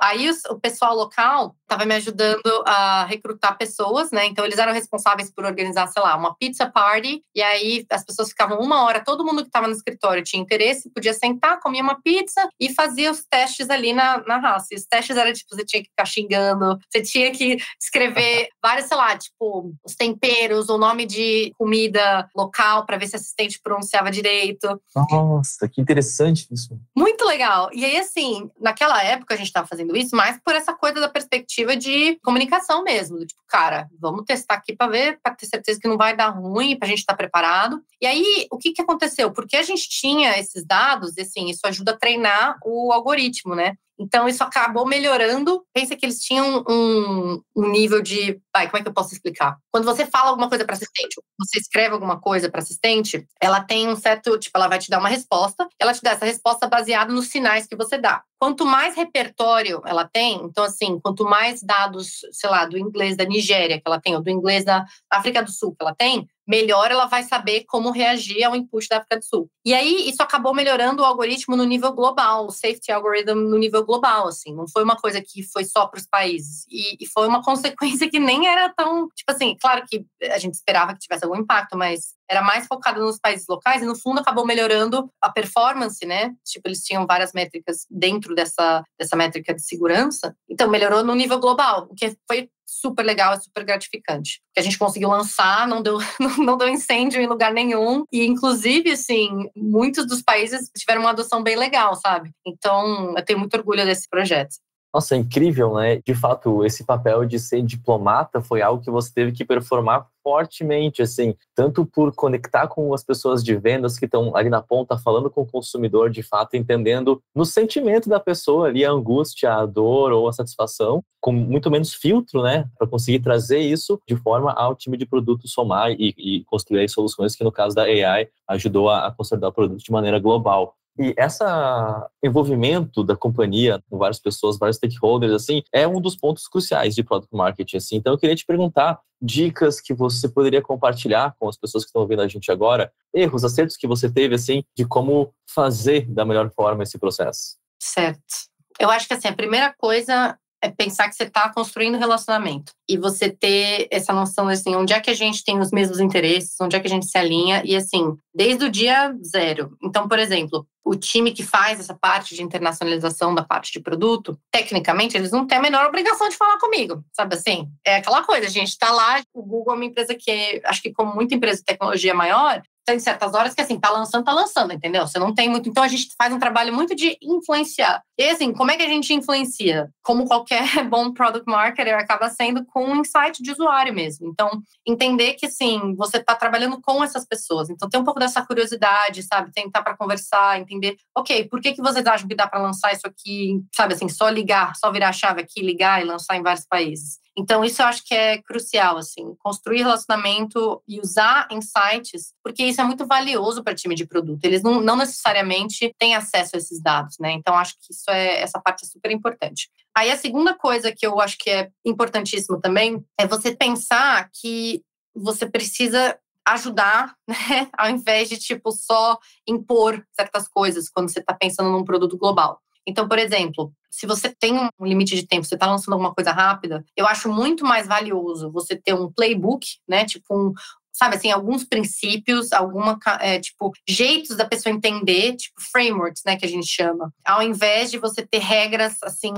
Speaker 3: aí o pessoal local estava me ajudando a recrutar pessoas, né? Então eles eram responsáveis por organizar, sei lá, uma pizza party. E aí as pessoas ficavam uma hora, todo mundo que estava no escritório tinha interesse, podia sentar, comia uma pizza e fazia os testes ali na, na raça. E os testes eram tipo, você tinha que ficar xingando, você tinha que escrever vários, sei lá, tipo, os temperos, o nome de comida local para ver se a assistente pronunciava direito.
Speaker 2: Nossa, que interessante isso.
Speaker 3: Muito legal. E aí, assim, naquela época a gente estava fazendo isso mais por essa coisa da perspectiva perspectiva de comunicação mesmo, do tipo, cara, vamos testar aqui para ver, para ter certeza que não vai dar ruim, para a gente estar tá preparado. E aí, o que, que aconteceu? Porque a gente tinha esses dados, e assim, isso ajuda a treinar o algoritmo, né? Então, isso acabou melhorando. Pensa que eles tinham um, um nível de. Como é que eu posso explicar? Quando você fala alguma coisa para assistente, você escreve alguma coisa para assistente, ela tem um certo. Tipo, ela vai te dar uma resposta, ela te dá essa resposta baseada nos sinais que você dá. Quanto mais repertório ela tem, então, assim, quanto mais dados, sei lá, do inglês da Nigéria que ela tem, ou do inglês da África do Sul que ela tem, melhor ela vai saber como reagir ao input da África do Sul. E aí, isso acabou melhorando o algoritmo no nível global, o safety algorithm no nível global, assim. Não foi uma coisa que foi só para os países. E, e, foi uma consequência que nem era tão. Tipo assim, claro que a gente esperava que tivesse algum impacto, mas era mais focado nos países locais e, no fundo, acabou melhorando a performance, né? Tipo, eles tinham várias métricas dentro dessa, dessa métrica de segurança. Então, melhorou no nível global, o que foi super legal e super gratificante. Que a gente conseguiu lançar, não deu, não deu incêndio em lugar nenhum. E, inclusive, assim, muitos dos países tiveram uma adoção bem legal, sabe? Então, eu tenho muito orgulho desse projeto.
Speaker 2: Nossa, é incrível, né? De fato, esse papel de ser diplomata foi algo que você teve que performar fortemente, assim, tanto por conectar com as pessoas de vendas que estão ali na ponta, falando com o consumidor, de fato, entendendo no sentimento da pessoa ali a angústia, a dor ou a satisfação, com muito menos filtro, né? Para conseguir trazer isso de forma ao time de produto somar e, e construir soluções que, no caso da AI, ajudou a, a consolidar o produto de maneira global. E essa envolvimento da companhia com várias pessoas, vários stakeholders, assim, é um dos pontos cruciais de product marketing, assim. Então eu queria te perguntar dicas que você poderia compartilhar com as pessoas que estão ouvindo a gente agora, erros, acertos que você teve, assim, de como fazer da melhor forma esse processo.
Speaker 3: Certo. Eu acho que assim, a primeira coisa é pensar que você está construindo relacionamento e você ter essa noção assim, onde é que a gente tem os mesmos interesses, onde é que a gente se alinha e assim, desde o dia zero. Então, por exemplo, o time que faz essa parte de internacionalização da parte de produto, tecnicamente, eles não têm a menor obrigação de falar comigo, sabe assim? É aquela coisa, a gente está lá, o Google é uma empresa que, acho que como muita empresa de tecnologia maior, tem certas horas que assim, tá lançando, tá lançando, entendeu? Você não tem muito. Então a gente faz um trabalho muito de influenciar. E assim, como é que a gente influencia? Como qualquer bom product marketer acaba sendo com um insight de usuário mesmo. Então, entender que assim, você tá trabalhando com essas pessoas. Então, tem um pouco dessa curiosidade, sabe? Tentar para conversar, entender, ok, por que, que vocês acham que dá para lançar isso aqui, sabe assim, só ligar, só virar a chave aqui, ligar e lançar em vários países. Então, isso eu acho que é crucial, assim, construir relacionamento e usar insights, porque isso é muito valioso para time de produto. Eles não, não necessariamente têm acesso a esses dados, né? Então, acho que isso é, essa parte é super importante. Aí, a segunda coisa que eu acho que é importantíssimo também é você pensar que você precisa ajudar, né? Ao invés de, tipo, só impor certas coisas quando você está pensando num produto global. Então, por exemplo, se você tem um limite de tempo, você está lançando alguma coisa rápida, eu acho muito mais valioso você ter um playbook, né? Tipo um, sabe assim, alguns princípios, alguma é, tipo jeitos da pessoa entender, tipo frameworks, né, que a gente chama, ao invés de você ter regras assim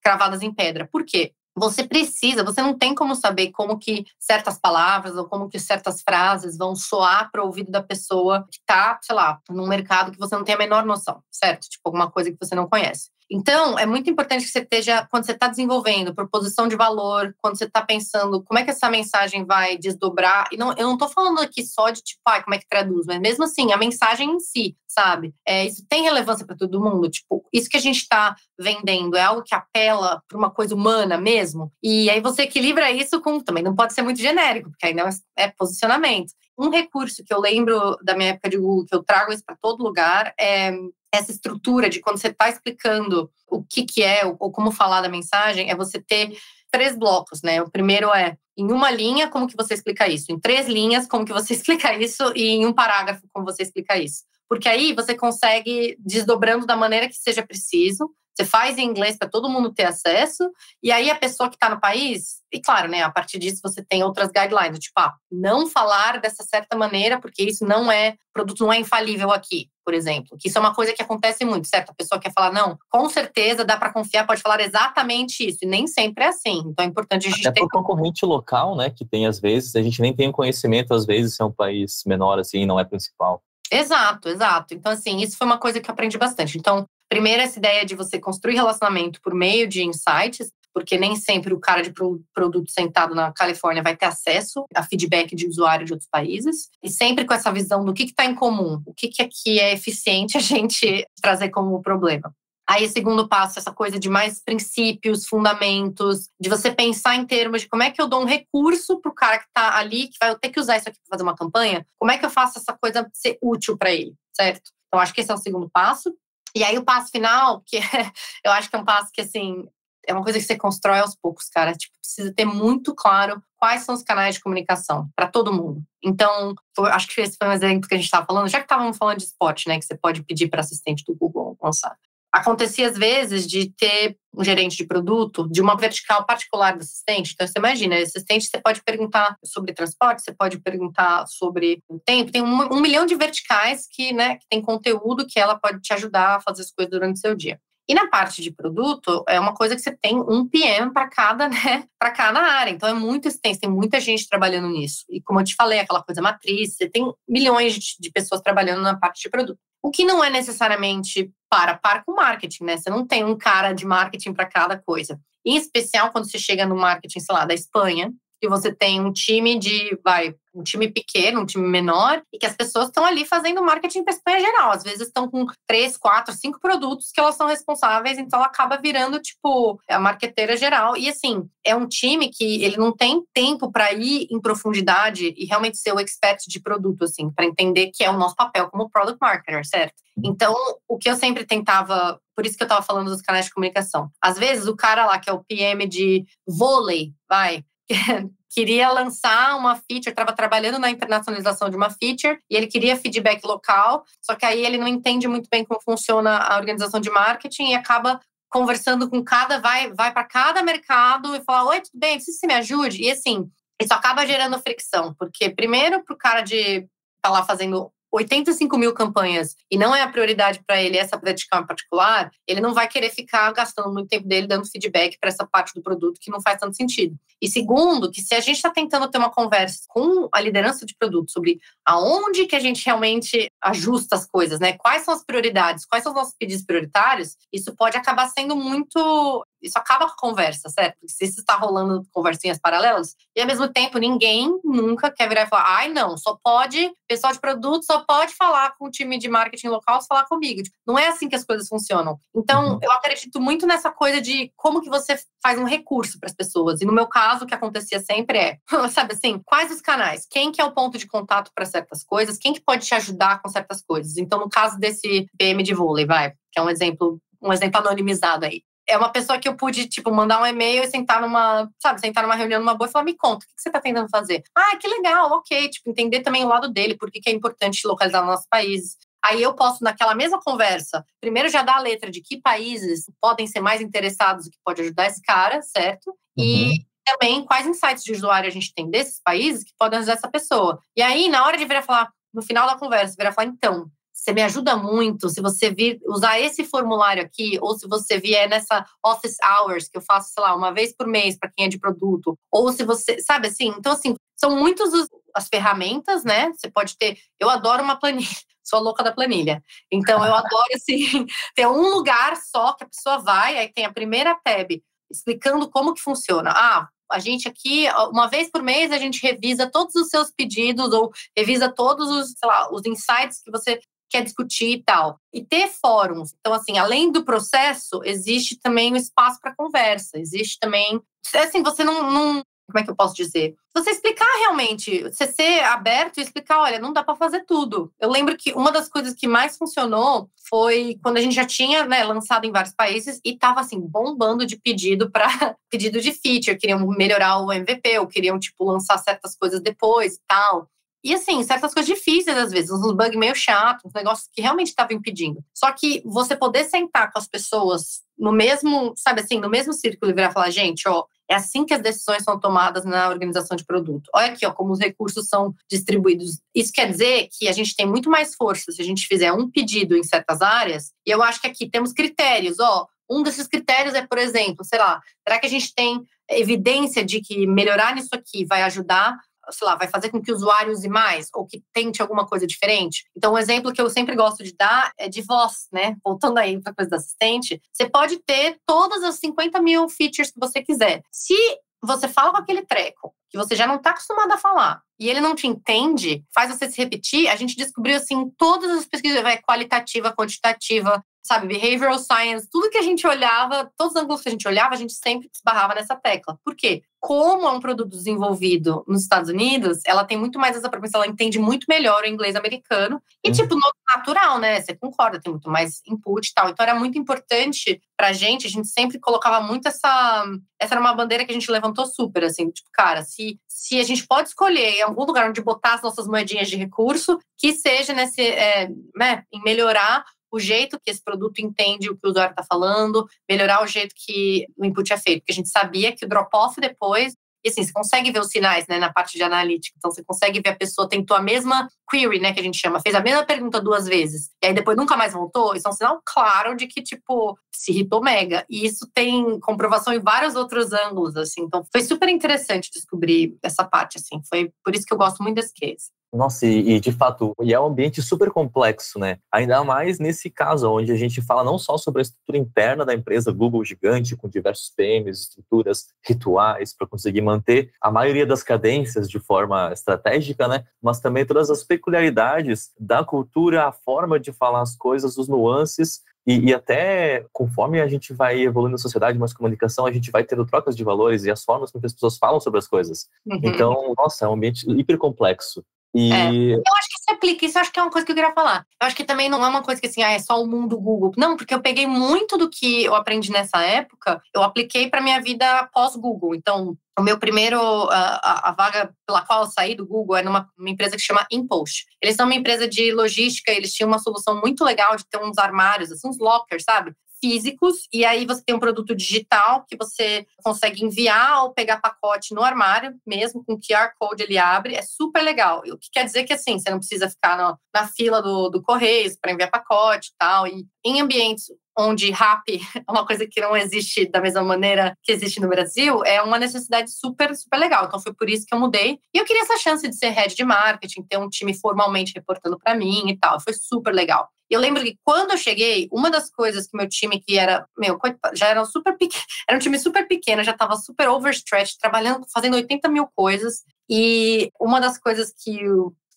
Speaker 3: cravadas em pedra. Por quê? Você precisa, você não tem como saber como que certas palavras ou como que certas frases vão soar para o ouvido da pessoa que está, sei lá, num mercado que você não tem a menor noção, certo? Tipo, alguma coisa que você não conhece. Então, é muito importante que você esteja, quando você está desenvolvendo proposição de valor, quando você está pensando como é que essa mensagem vai desdobrar, e não, eu não estou falando aqui só de tipo, ah, como é que traduz, mas mesmo assim, a mensagem em si, sabe? É, isso tem relevância para todo mundo, tipo, isso que a gente está vendendo é algo que apela para uma coisa humana mesmo, e aí você equilibra isso com, também não pode ser muito genérico, porque ainda é posicionamento. Um recurso que eu lembro da minha época de Google, que eu trago isso para todo lugar, é essa estrutura de quando você está explicando o que, que é ou como falar da mensagem, é você ter três blocos, né? O primeiro é em uma linha, como que você explica isso? Em três linhas, como que você explica isso? E em um parágrafo, como você explica isso? Porque aí você consegue desdobrando da maneira que seja preciso, você faz em inglês para todo mundo ter acesso, e aí a pessoa que está no país, e claro, né, a partir disso você tem outras guidelines, tipo, ah, não falar dessa certa maneira, porque isso não é, produto não é infalível aqui, por exemplo. Que isso é uma coisa que acontece muito, certo? A pessoa quer falar, não, com certeza dá para confiar, pode falar exatamente isso, e nem sempre é assim. Então é importante a gente
Speaker 2: Até
Speaker 3: ter.
Speaker 2: por concorrente local, né, que tem às vezes, a gente nem tem o conhecimento, às vezes, se é um país menor assim, não é principal.
Speaker 3: Exato, exato. Então, assim, isso foi uma coisa que eu aprendi bastante. Então, Primeiro, essa ideia de você construir relacionamento por meio de insights, porque nem sempre o cara de produto sentado na Califórnia vai ter acesso a feedback de usuário de outros países. E sempre com essa visão do que está em comum, o que, que aqui é eficiente a gente trazer como problema. Aí, segundo passo, essa coisa de mais princípios, fundamentos, de você pensar em termos de como é que eu dou um recurso para o cara que está ali, que vai ter que usar isso aqui para fazer uma campanha, como é que eu faço essa coisa ser útil para ele, certo? Então, acho que esse é o segundo passo. E aí o passo final, que é, eu acho que é um passo que assim é uma coisa que você constrói aos poucos, cara. Tipo, precisa ter muito claro quais são os canais de comunicação para todo mundo. Então, acho que esse foi um exemplo que a gente estava falando, já que estávamos falando de spot, né, que você pode pedir para assistente do Google lançar acontecia às vezes de ter um gerente de produto de uma vertical particular do assistente. Então, você imagina, assistente, você pode perguntar sobre transporte, você pode perguntar sobre o tempo. Tem um, um milhão de verticais que, né, que tem conteúdo que ela pode te ajudar a fazer as coisas durante o seu dia. E na parte de produto, é uma coisa que você tem um PM para cada, né, para cada área. Então é muito extenso, tem muita gente trabalhando nisso. E como eu te falei, aquela coisa matriz, você tem milhões de, de pessoas trabalhando na parte de produto. O que não é necessariamente para par com marketing, né? Você não tem um cara de marketing para cada coisa. Em especial quando você chega no marketing, sei lá, da Espanha, que você tem um time de, vai, um time pequeno, um time menor, e que as pessoas estão ali fazendo marketing para Espanha geral. Às vezes estão com três, quatro, cinco produtos que elas são responsáveis, então acaba virando, tipo, a marqueteira geral. E assim, é um time que ele não tem tempo para ir em profundidade e realmente ser o expert de produto, assim, para entender que é o nosso papel como product marketer, certo? Então, o que eu sempre tentava, por isso que eu estava falando dos canais de comunicação. Às vezes, o cara lá, que é o PM de vôlei, vai, queria lançar uma feature, estava trabalhando na internacionalização de uma feature e ele queria feedback local, só que aí ele não entende muito bem como funciona a organização de marketing e acaba conversando com cada, vai, vai para cada mercado e fala: Oi, tudo bem? Preciso que você me ajude? E assim, isso acaba gerando fricção, porque primeiro para o cara de tá lá fazendo 85 mil campanhas e não é a prioridade para ele essa vertical em particular, ele não vai querer ficar gastando muito tempo dele dando feedback para essa parte do produto que não faz tanto sentido. E segundo, que se a gente está tentando ter uma conversa com a liderança de produto sobre aonde que a gente realmente ajusta as coisas, né? Quais são as prioridades, quais são os nossos pedidos prioritários, isso pode acabar sendo muito isso acaba com a conversa, certo? Porque se isso está rolando conversinhas paralelas, e ao mesmo tempo ninguém nunca quer virar e falar, ai não, só pode, pessoal de produto só pode falar com o time de marketing local, falar comigo. Tipo, não é assim que as coisas funcionam. Então, uhum. eu acredito muito nessa coisa de como que você faz um recurso para as pessoas. E no meu caso, o que acontecia sempre é, sabe assim, quais os canais? Quem que é o ponto de contato para certas coisas? Quem que pode te ajudar com certas coisas? Então, no caso desse PM de vôlei, vai, que é um exemplo um exemplo anonimizado aí é uma pessoa que eu pude, tipo, mandar um e-mail e sentar numa, sabe, sentar numa reunião numa boa e falar, me conta, o que você tá tentando fazer? Ah, que legal, ok. Tipo, entender também o lado dele, por que é importante localizar no nosso país. Aí eu posso, naquela mesma conversa, primeiro já dar a letra de que países podem ser mais interessados e que pode ajudar esse cara, certo? Uhum. E também quais insights de usuário a gente tem desses países que podem ajudar essa pessoa. E aí, na hora de vir a falar, no final da conversa, virar falar, então, você me ajuda muito se você vir usar esse formulário aqui, ou se você vier nessa office hours, que eu faço, sei lá, uma vez por mês para quem é de produto, ou se você, sabe assim? Então, assim, são muitas as ferramentas, né? Você pode ter. Eu adoro uma planilha, sou a louca da planilha. Então, eu adoro, assim, ter um lugar só que a pessoa vai, aí tem a primeira tab explicando como que funciona. Ah, a gente aqui, uma vez por mês, a gente revisa todos os seus pedidos ou revisa todos os, sei lá, os insights que você quer discutir e tal. E ter fóruns. Então, assim, além do processo, existe também um espaço para conversa. Existe também. Assim, você não, não. Como é que eu posso dizer? Você explicar realmente, você ser aberto e explicar, olha, não dá para fazer tudo. Eu lembro que uma das coisas que mais funcionou foi quando a gente já tinha né, lançado em vários países e tava assim bombando de pedido para pedido de feature, queriam melhorar o MVP, ou queriam tipo lançar certas coisas depois e tal. E assim, certas coisas difíceis às vezes, uns bugs meio chatos, uns negócios que realmente estavam impedindo. Só que você poder sentar com as pessoas no mesmo, sabe assim, no mesmo círculo e virar e falar, gente, ó, é assim que as decisões são tomadas na organização de produto. Olha aqui, ó, como os recursos são distribuídos. Isso quer dizer que a gente tem muito mais força se a gente fizer um pedido em certas áreas. E eu acho que aqui temos critérios, ó. Um desses critérios é, por exemplo, sei lá, será que a gente tem evidência de que melhorar nisso aqui vai ajudar sei lá, vai fazer com que o usuário use mais ou que tente alguma coisa diferente. Então, um exemplo que eu sempre gosto de dar é de voz, né? Voltando aí para a coisa do assistente, você pode ter todas as 50 mil features que você quiser. Se você fala com aquele treco que você já não está acostumado a falar e ele não te entende, faz você se repetir. A gente descobriu assim todas as pesquisas, vai qualitativa, quantitativa, sabe, behavioral science, tudo que a gente olhava, todos os ângulos que a gente olhava, a gente sempre esbarrava nessa tecla. Por quê? Como é um produto desenvolvido nos Estados Unidos, ela tem muito mais essa propensão, ela entende muito melhor o inglês americano. E, uhum. tipo, natural, né? Você concorda, tem muito mais input e tal. Então, era muito importante pra gente, a gente sempre colocava muito essa. Essa era uma bandeira que a gente levantou super, assim, tipo, cara, se, se a gente pode escolher em algum lugar onde botar as nossas moedinhas de recurso, que seja nesse, é, né, em melhorar o jeito que esse produto entende o que o usuário está falando, melhorar o jeito que o input é feito. Porque a gente sabia que o drop-off depois, e assim, você consegue ver os sinais né, na parte de analítica. Então, você consegue ver a pessoa tentou a mesma query, né, que a gente chama, fez a mesma pergunta duas vezes, e aí depois nunca mais voltou. Isso é um sinal claro de que, tipo, se irritou mega. E isso tem comprovação em vários outros ângulos, assim. Então, foi super interessante descobrir essa parte, assim. Foi por isso que eu gosto muito desse case.
Speaker 2: Nossa, e, e, de fato, e é um ambiente super complexo, né? Ainda mais nesse caso, onde a gente fala não só sobre a estrutura interna da empresa Google gigante, com diversos temas, estruturas rituais para conseguir manter a maioria das cadências de forma estratégica, né? Mas também todas as peculiaridades da cultura, a forma de falar as coisas, os nuances e, e, até conforme a gente vai evoluindo na sociedade, mais comunicação, a gente vai tendo trocas de valores e as formas com que as pessoas falam sobre as coisas. Uhum. Então, nossa, é um ambiente hiper complexo.
Speaker 3: E... É. Eu acho aplica, isso acho que é uma coisa que eu queria falar. Eu acho que também não é uma coisa que assim, ah, é só o mundo Google. Não, porque eu peguei muito do que eu aprendi nessa época, eu apliquei para minha vida pós-Google. Então, o meu primeiro, a, a, vaga pela qual eu saí do Google é numa empresa que chama Impost. Eles são uma empresa de logística, eles tinham uma solução muito legal de ter uns armários, assim, uns lockers, sabe? Físicos, e aí você tem um produto digital que você consegue enviar ou pegar pacote no armário, mesmo com QR Code ele abre, é super legal. O que quer dizer que assim, você não precisa ficar no, na fila do, do Correios para enviar pacote e tal. E em ambientes onde RAP é uma coisa que não existe da mesma maneira que existe no Brasil, é uma necessidade super, super legal. Então foi por isso que eu mudei. E eu queria essa chance de ser head de marketing, ter um time formalmente reportando para mim e tal. Foi super legal. Eu lembro que quando eu cheguei, uma das coisas que meu time, que era, meu, já era super pequeno, era um time super pequeno, já estava super overstretched, trabalhando, fazendo 80 mil coisas. E uma das coisas que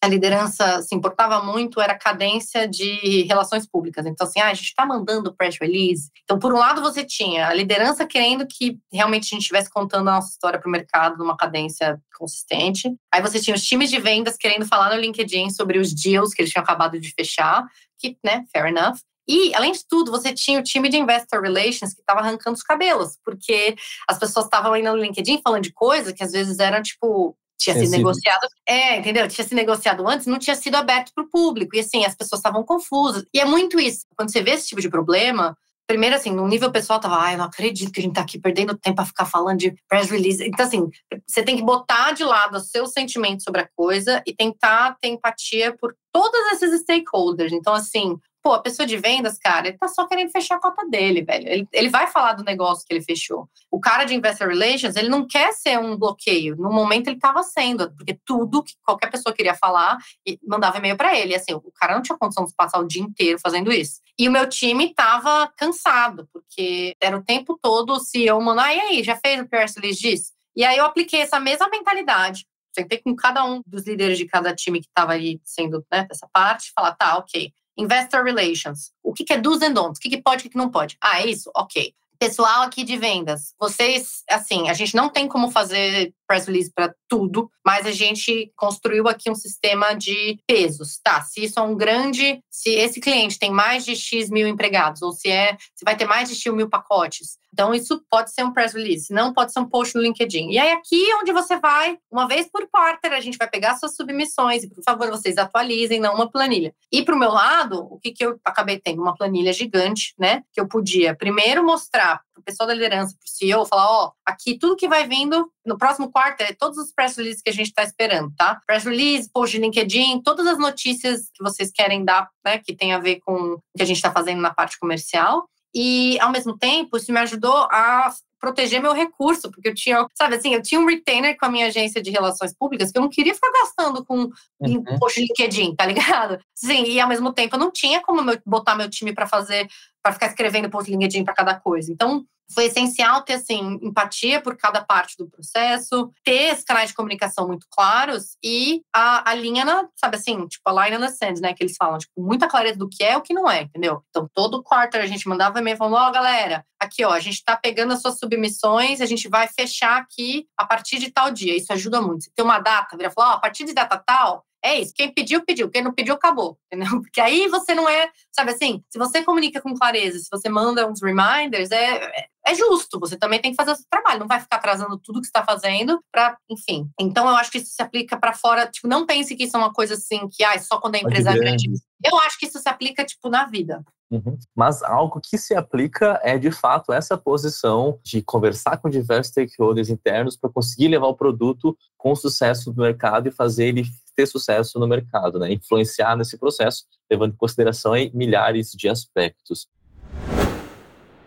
Speaker 3: a liderança se importava muito era a cadência de relações públicas. Então, assim, ah, a gente está mandando press release. Então, por um lado, você tinha a liderança querendo que realmente a gente estivesse contando a nossa história para o mercado numa cadência consistente. Aí você tinha os times de vendas querendo falar no LinkedIn sobre os deals que eles tinham acabado de fechar, que, né, fair enough. E, além de tudo, você tinha o time de Investor Relations que estava arrancando os cabelos, porque as pessoas estavam indo no LinkedIn falando de coisas que às vezes eram, tipo, tinha sido negociado. É, entendeu? Tinha sido negociado antes, não tinha sido aberto para o público. E assim, as pessoas estavam confusas. E é muito isso. Quando você vê esse tipo de problema, primeiro, assim, no nível pessoal, tava, ai, não acredito que a gente tá aqui perdendo tempo para ficar falando de press release. Então, assim, você tem que botar de lado os seus sentimentos sobre a coisa e tentar ter empatia por todos esses stakeholders. Então, assim, Pô, a pessoa de vendas, cara, ele tá só querendo fechar a cota dele, velho. Ele, ele vai falar do negócio que ele fechou. O cara de Investor Relations, ele não quer ser um bloqueio. No momento ele estava sendo, porque tudo que qualquer pessoa queria falar, mandava e-mail para ele. E, assim, o cara não tinha condição de passar o dia inteiro fazendo isso. E o meu time estava cansado, porque era o tempo todo o CEO mandando, ah, e aí, já fez o press release disso? E aí eu apliquei essa mesma mentalidade. Sentei com cada um dos líderes de cada time que estava ali sendo né, dessa parte, falar, tá, ok. Investor Relations. O que, que é do's and don'ts? O que, que pode e o que não pode? Ah, é isso? Ok. Pessoal aqui de vendas, vocês, assim, a gente não tem como fazer press release para tudo, mas a gente construiu aqui um sistema de pesos, tá? Se isso é um grande, se esse cliente tem mais de X mil empregados, ou se é, se vai ter mais de X mil pacotes. Então, isso pode ser um press release, não pode ser um post no LinkedIn. E aí, aqui é onde você vai, uma vez por quarter, a gente vai pegar suas submissões, e por favor, vocês atualizem, não uma planilha. E para o meu lado, o que, que eu acabei tendo? Uma planilha gigante, né? Que eu podia primeiro mostrar para o pessoal da liderança, para o CEO, falar: ó, aqui tudo que vai vindo no próximo quarto é todos os press releases que a gente está esperando, tá? Press release, post de LinkedIn, todas as notícias que vocês querem dar, né, que tem a ver com o que a gente está fazendo na parte comercial. E, ao mesmo tempo, isso me ajudou a proteger meu recurso, porque eu tinha, sabe assim, eu tinha um retainer com a minha agência de relações públicas que eu não queria ficar gastando com uhum. post LinkedIn, tá ligado? Sim, e ao mesmo tempo eu não tinha como meu, botar meu time para fazer, para ficar escrevendo post LinkedIn para cada coisa. Então, foi essencial ter assim empatia por cada parte do processo, ter esses canais de comunicação muito claros e a, a linha na, sabe assim, tipo a line on the sand, né, que eles falam, tipo, muita clareza do que é e o que não é, entendeu? Então, todo quarto a gente mandava e-mail falando, ó, oh, galera, aqui, ó, a gente tá pegando as suas submissões, a gente vai fechar aqui a partir de tal dia. Isso ajuda muito. Se tem uma data, vira falar, ó, oh, a partir de data tal, é isso. Quem pediu, pediu. Quem não pediu, acabou. Entendeu? Porque aí você não é, sabe assim, se você comunica com clareza, se você manda uns reminders, é, é, é justo. Você também tem que fazer o seu trabalho. Não vai ficar atrasando tudo que está fazendo para, enfim. Então eu acho que isso se aplica para fora. Tipo, não pense que isso é uma coisa assim que ah, só quando a empresa é grande. Eu acho que isso se aplica tipo na vida.
Speaker 2: Uhum. Mas algo que se aplica é de fato essa posição de conversar com diversos stakeholders internos para conseguir levar o produto com sucesso no mercado e fazer ele ter sucesso no mercado, né? influenciar nesse processo, levando em consideração milhares de aspectos.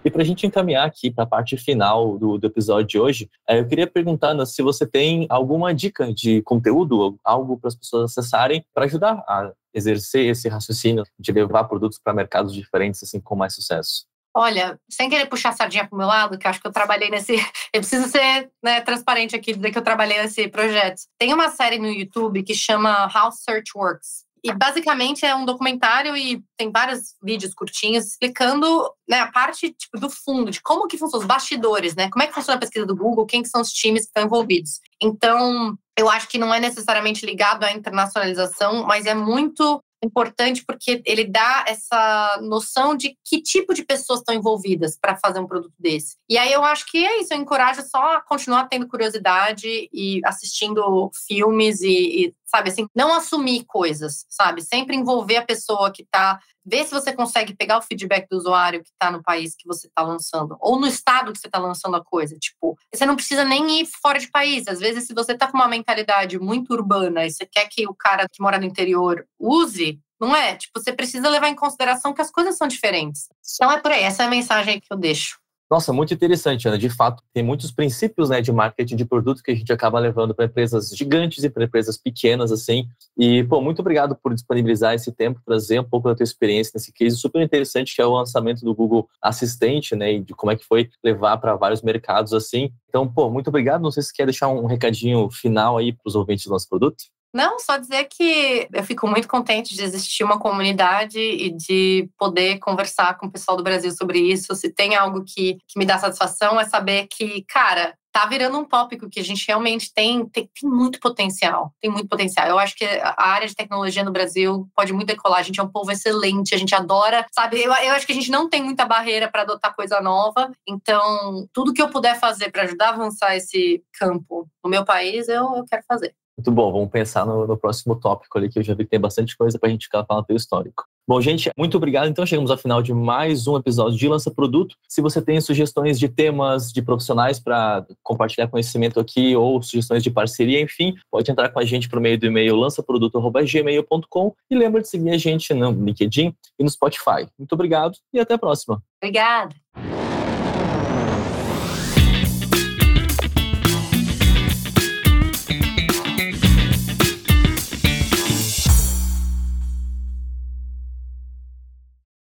Speaker 2: E para a gente encaminhar aqui para a parte final do, do, episódio de hoje, é, eu queria perguntar se você tem alguma dica de conteúdo, algo para as pessoas acessarem para ajudar a exercer esse raciocínio de levar produtos para mercados diferentes assim com mais sucesso.
Speaker 3: Olha, sem querer puxar a sardinha para o meu lado, que eu acho que eu trabalhei nesse. Eu preciso ser né, transparente aqui, dizer que eu trabalhei nesse projeto. Tem uma série no YouTube que chama How Search Works. E basicamente é um documentário e tem vários vídeos curtinhos explicando né, a parte tipo, do fundo, de como que funcionam os bastidores, né? Como é que funciona a pesquisa do Google, quem que são os times que estão envolvidos. Então, eu acho que não é necessariamente ligado à internacionalização, mas é muito importante porque ele dá essa noção de que tipo de pessoas estão envolvidas para fazer um produto desse. E aí eu acho que é isso, eu encorajo só a continuar tendo curiosidade e assistindo filmes e, e sabe assim, não assumir coisas, sabe? Sempre envolver a pessoa que está ver se você consegue pegar o feedback do usuário que está no país que você está lançando, ou no estado que você está lançando a coisa. Tipo, você não precisa nem ir fora de país. Às vezes, se você está com uma mentalidade muito urbana e você quer que o cara que mora no interior use, não é? Tipo, você precisa levar em consideração que as coisas são diferentes. Então é por aí, essa é a mensagem que eu deixo.
Speaker 2: Nossa, muito interessante, Ana. De fato, tem muitos princípios né, de marketing de produto que a gente acaba levando para empresas gigantes e para empresas pequenas, assim. E, pô, muito obrigado por disponibilizar esse tempo, trazer um pouco da tua experiência nesse case super interessante, que é o lançamento do Google Assistente, né, e de como é que foi levar para vários mercados, assim. Então, pô, muito obrigado. Não sei se quer deixar um recadinho final aí para os ouvintes do nosso produto.
Speaker 3: Não, só dizer que eu fico muito contente de existir uma comunidade e de poder conversar com o pessoal do Brasil sobre isso. Se tem algo que, que me dá satisfação, é saber que, cara, tá virando um tópico que a gente realmente tem, tem, tem, muito potencial. Tem muito potencial. Eu acho que a área de tecnologia no Brasil pode muito decolar. A gente é um povo excelente, a gente adora, sabe? Eu, eu acho que a gente não tem muita barreira para adotar coisa nova. Então, tudo que eu puder fazer para ajudar a avançar esse campo no meu país, eu, eu quero fazer.
Speaker 2: Muito bom, vamos pensar no, no, próximo tópico ali, que eu já vi que tem bastante coisa para a gente ficar falando do histórico. Bom, gente, muito obrigado. Então, chegamos ao final de mais um episódio de Lança Produto. Se você tem sugestões de temas, de profissionais para compartilhar conhecimento aqui ou sugestões de parceria, enfim, pode entrar com a gente por meio do e-mail lançaproduto.gmail.com e lembra de seguir a gente no LinkedIn e no Spotify. Muito obrigado e até a próxima.
Speaker 3: Obrigada.